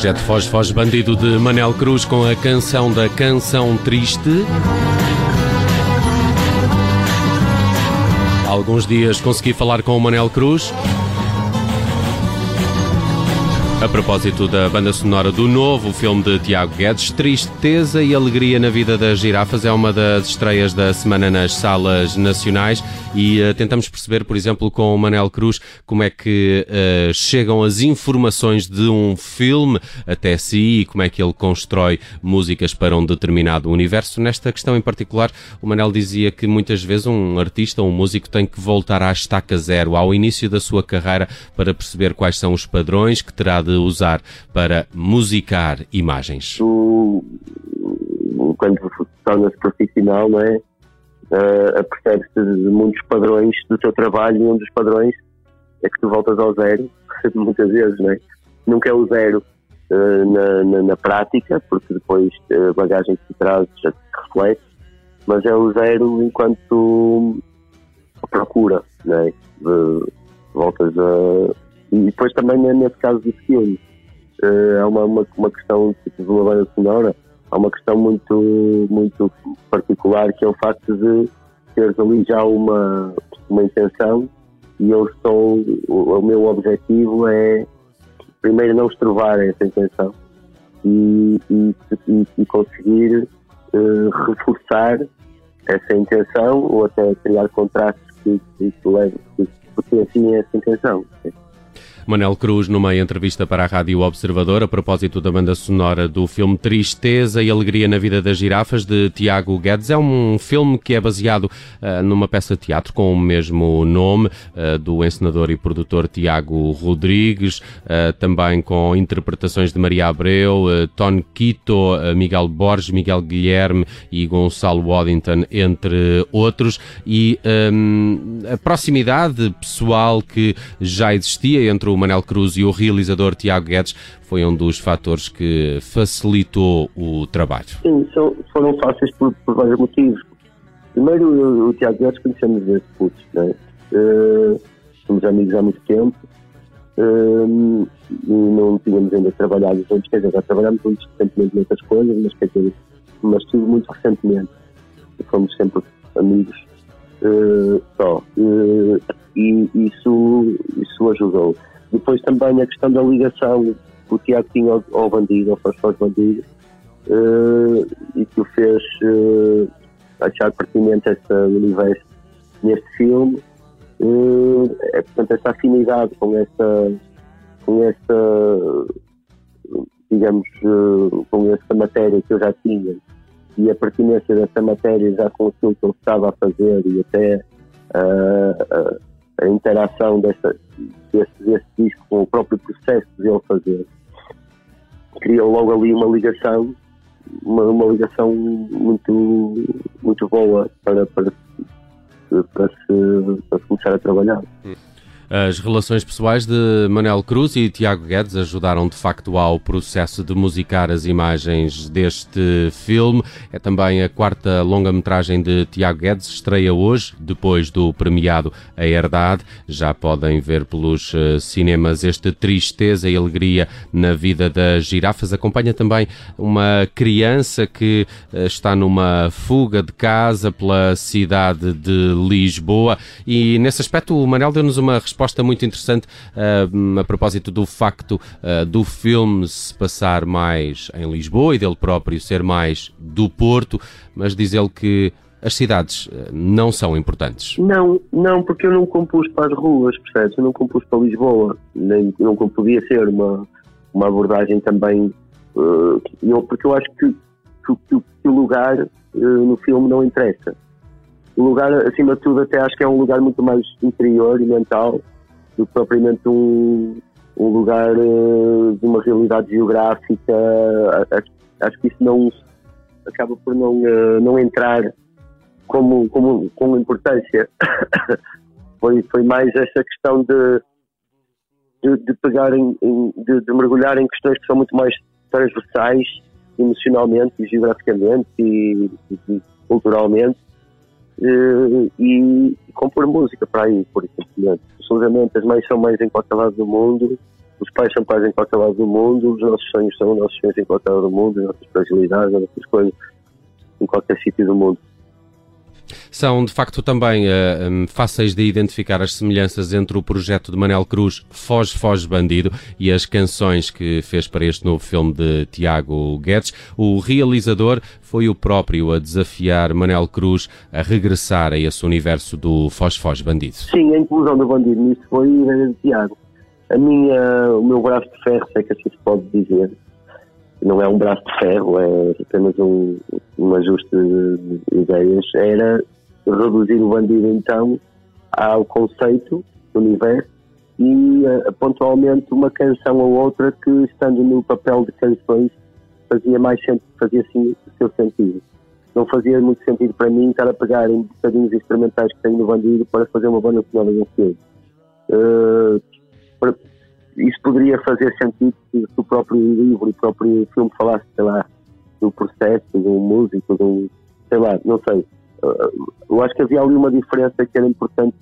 projeto Foz Foz Bandido de Manel Cruz com a canção da Canção Triste. Há alguns dias consegui falar com o Manel Cruz. A propósito da banda sonora do novo filme de Tiago Guedes, Tristeza e Alegria na Vida das Girafas, é uma das estreias da semana nas salas nacionais e uh, tentamos perceber, por exemplo, com o Manel Cruz, como é que uh, chegam as informações de um filme até si e como é que ele constrói músicas para um determinado universo. Nesta questão em particular, o Manel dizia que muitas vezes um artista, um músico, tem que voltar à estaca zero, ao início da sua carreira, para perceber quais são os padrões que terá de de usar para musicar imagens? Tu, quando tornas profissional, não é? Uh, apercebes-te de muitos padrões do teu trabalho e um dos padrões é que tu voltas ao zero, muitas vezes, não é? Nunca é o zero uh, na, na, na, prática, porque depois a bagagem que tu trazes já te reflete, mas é o zero enquanto procura, não é? Voltas a e depois também nesse caso do filme, uh, há uma, uma, uma questão tipo, de uma banda sonora, há uma questão muito, muito particular que é o facto de teres ali já uma, uma intenção e eu estou, o, o meu objetivo é primeiro não estrovar essa intenção e, e, e, e conseguir uh, reforçar essa intenção ou até criar contratos que, que, que, que potenciem essa intenção. Manel Cruz, numa entrevista para a Rádio Observador, a propósito da banda sonora do filme Tristeza e Alegria na Vida das Girafas, de Tiago Guedes. É um filme que é baseado uh, numa peça de teatro com o mesmo nome, uh, do encenador e produtor Tiago Rodrigues, uh, também com interpretações de Maria Abreu, Tony Quito, Miguel Borges, Miguel Guilherme e Gonçalo Waddington, entre outros. E um, a proximidade pessoal que já existia entre o Manel Cruz e o realizador Tiago Guedes foi um dos fatores que facilitou o trabalho. Sim, foram fáceis por, por vários motivos. Primeiro, o, o Tiago Guedes conhecemos desde putos, né? Uh, somos amigos há muito tempo uh, e não tínhamos ainda trabalhado juntos, quer dizer, já trabalhámos juntos recentemente outras coisas, mas quer dizer, mas tudo muito recentemente. Fomos sempre amigos uh, só. Uh, e isso, isso ajudou. Depois também a questão da ligação que o Tiago tinha ao, ao bandido, ao Faz Bandido, uh, e que o fez uh, achar pertinente esse universo neste filme. Uh, é, portanto, essa afinidade com essa, com essa digamos, com essa matéria que eu já tinha e a pertinência dessa matéria já com aquilo que eu estava a fazer e até uh, a interação dessa, desse, desse disco com o próprio processo de ele fazer, criou logo ali uma ligação, uma, uma ligação muito, muito boa para, para, para, se, para se começar a trabalhar. Hum. As relações pessoais de Manel Cruz e Tiago Guedes ajudaram de facto ao processo de musicar as imagens deste filme. É também a quarta longa-metragem de Tiago Guedes, estreia hoje, depois do premiado A Herdade. Já podem ver pelos eh, cinemas este Tristeza e Alegria na vida das girafas. Acompanha também uma criança que eh, está numa fuga de casa pela cidade de Lisboa e nesse aspecto o deu-nos uma resposta resposta muito interessante uh, a propósito do facto uh, do filme se passar mais em Lisboa e dele próprio ser mais do Porto, mas diz ele que as cidades uh, não são importantes. Não, não, porque eu não compus para as ruas, percebes? Eu não compus para Lisboa, nem não podia ser uma, uma abordagem também. Uh, eu, porque eu acho que, que, que, que o lugar uh, no filme não interessa o lugar, acima de tudo, até acho que é um lugar muito mais interior e mental do que propriamente um, um lugar uh, de uma realidade geográfica. Acho, acho, que isso não acaba por não, uh, não entrar como, como, como importância. foi, foi mais essa questão de, de, de pegar em, de, de mergulhar em questões que são muito mais transversais emocionalmente e geograficamente e, e culturalmente uh, e, compor música para aí, por exemplo. Absolutamente, as mães são mães em qualquer lado do mundo os pais são pais em qualquer lado do mundo, os nossos sonhos são os nossos sonhos em qualquer lado do mundo, as nossas fragilidades, as nossas coisas em qualquer sítio do mundo. São, de facto, também uh, fáceis de identificar as semelhanças entre o projeto de Manel Cruz, Foz, Foz Bandido, e as canções que fez para este novo filme de Tiago Guedes. O realizador foi o próprio a desafiar Manel Cruz a regressar a esse universo do Foz, Foz Bandido. Sim, a inclusão do Bandido nisso foi de Tiago. A minha, o meu braço de ferro, é que assim se pode dizer, não é um braço de ferro, é apenas um, um ajuste de ideias, era reduzir o bandido então ao conceito do universo e uh, pontualmente uma canção ou outra que estando no papel de canções fazia mais fazia assim o seu sentido. Não fazia muito sentido para mim estar a pegar em bocadinhos instrumentais que tenho no bandido para fazer uma banda sonora de um filme. Isso poderia fazer sentido se o próprio livro o próprio filme falasse, sei lá, do processo de um músico, de um, sei lá, não sei. Eu acho que havia ali uma diferença que era importante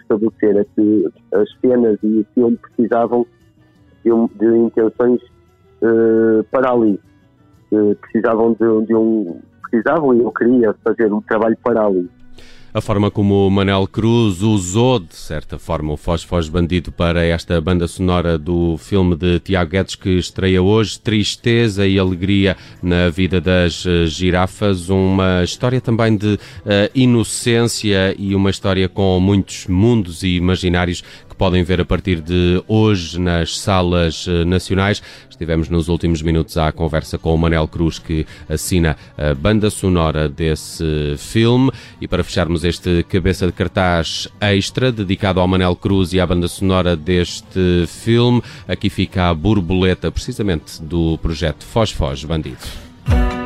estabelecer, é que as cenas e o filme precisavam de, de intenções uh, para ali. Uh, precisavam de, de um. Precisavam e eu queria fazer um trabalho para ali a forma como o Manel Cruz usou, de certa forma, o Foz Foz Bandido para esta banda sonora do filme de Tiago Guedes que estreia hoje, Tristeza e Alegria na Vida das eh, Girafas, uma história também de uh, inocência e uma história com muitos mundos e imaginários que podem ver a partir de hoje nas salas eh, nacionais. Estivemos nos últimos minutos à conversa com o Manel Cruz, que assina a banda sonora desse filme. E para fecharmos este cabeça de cartaz extra dedicado ao Manel Cruz e à banda sonora deste filme, aqui fica a borboleta, precisamente do projeto Foz Foz Bandido.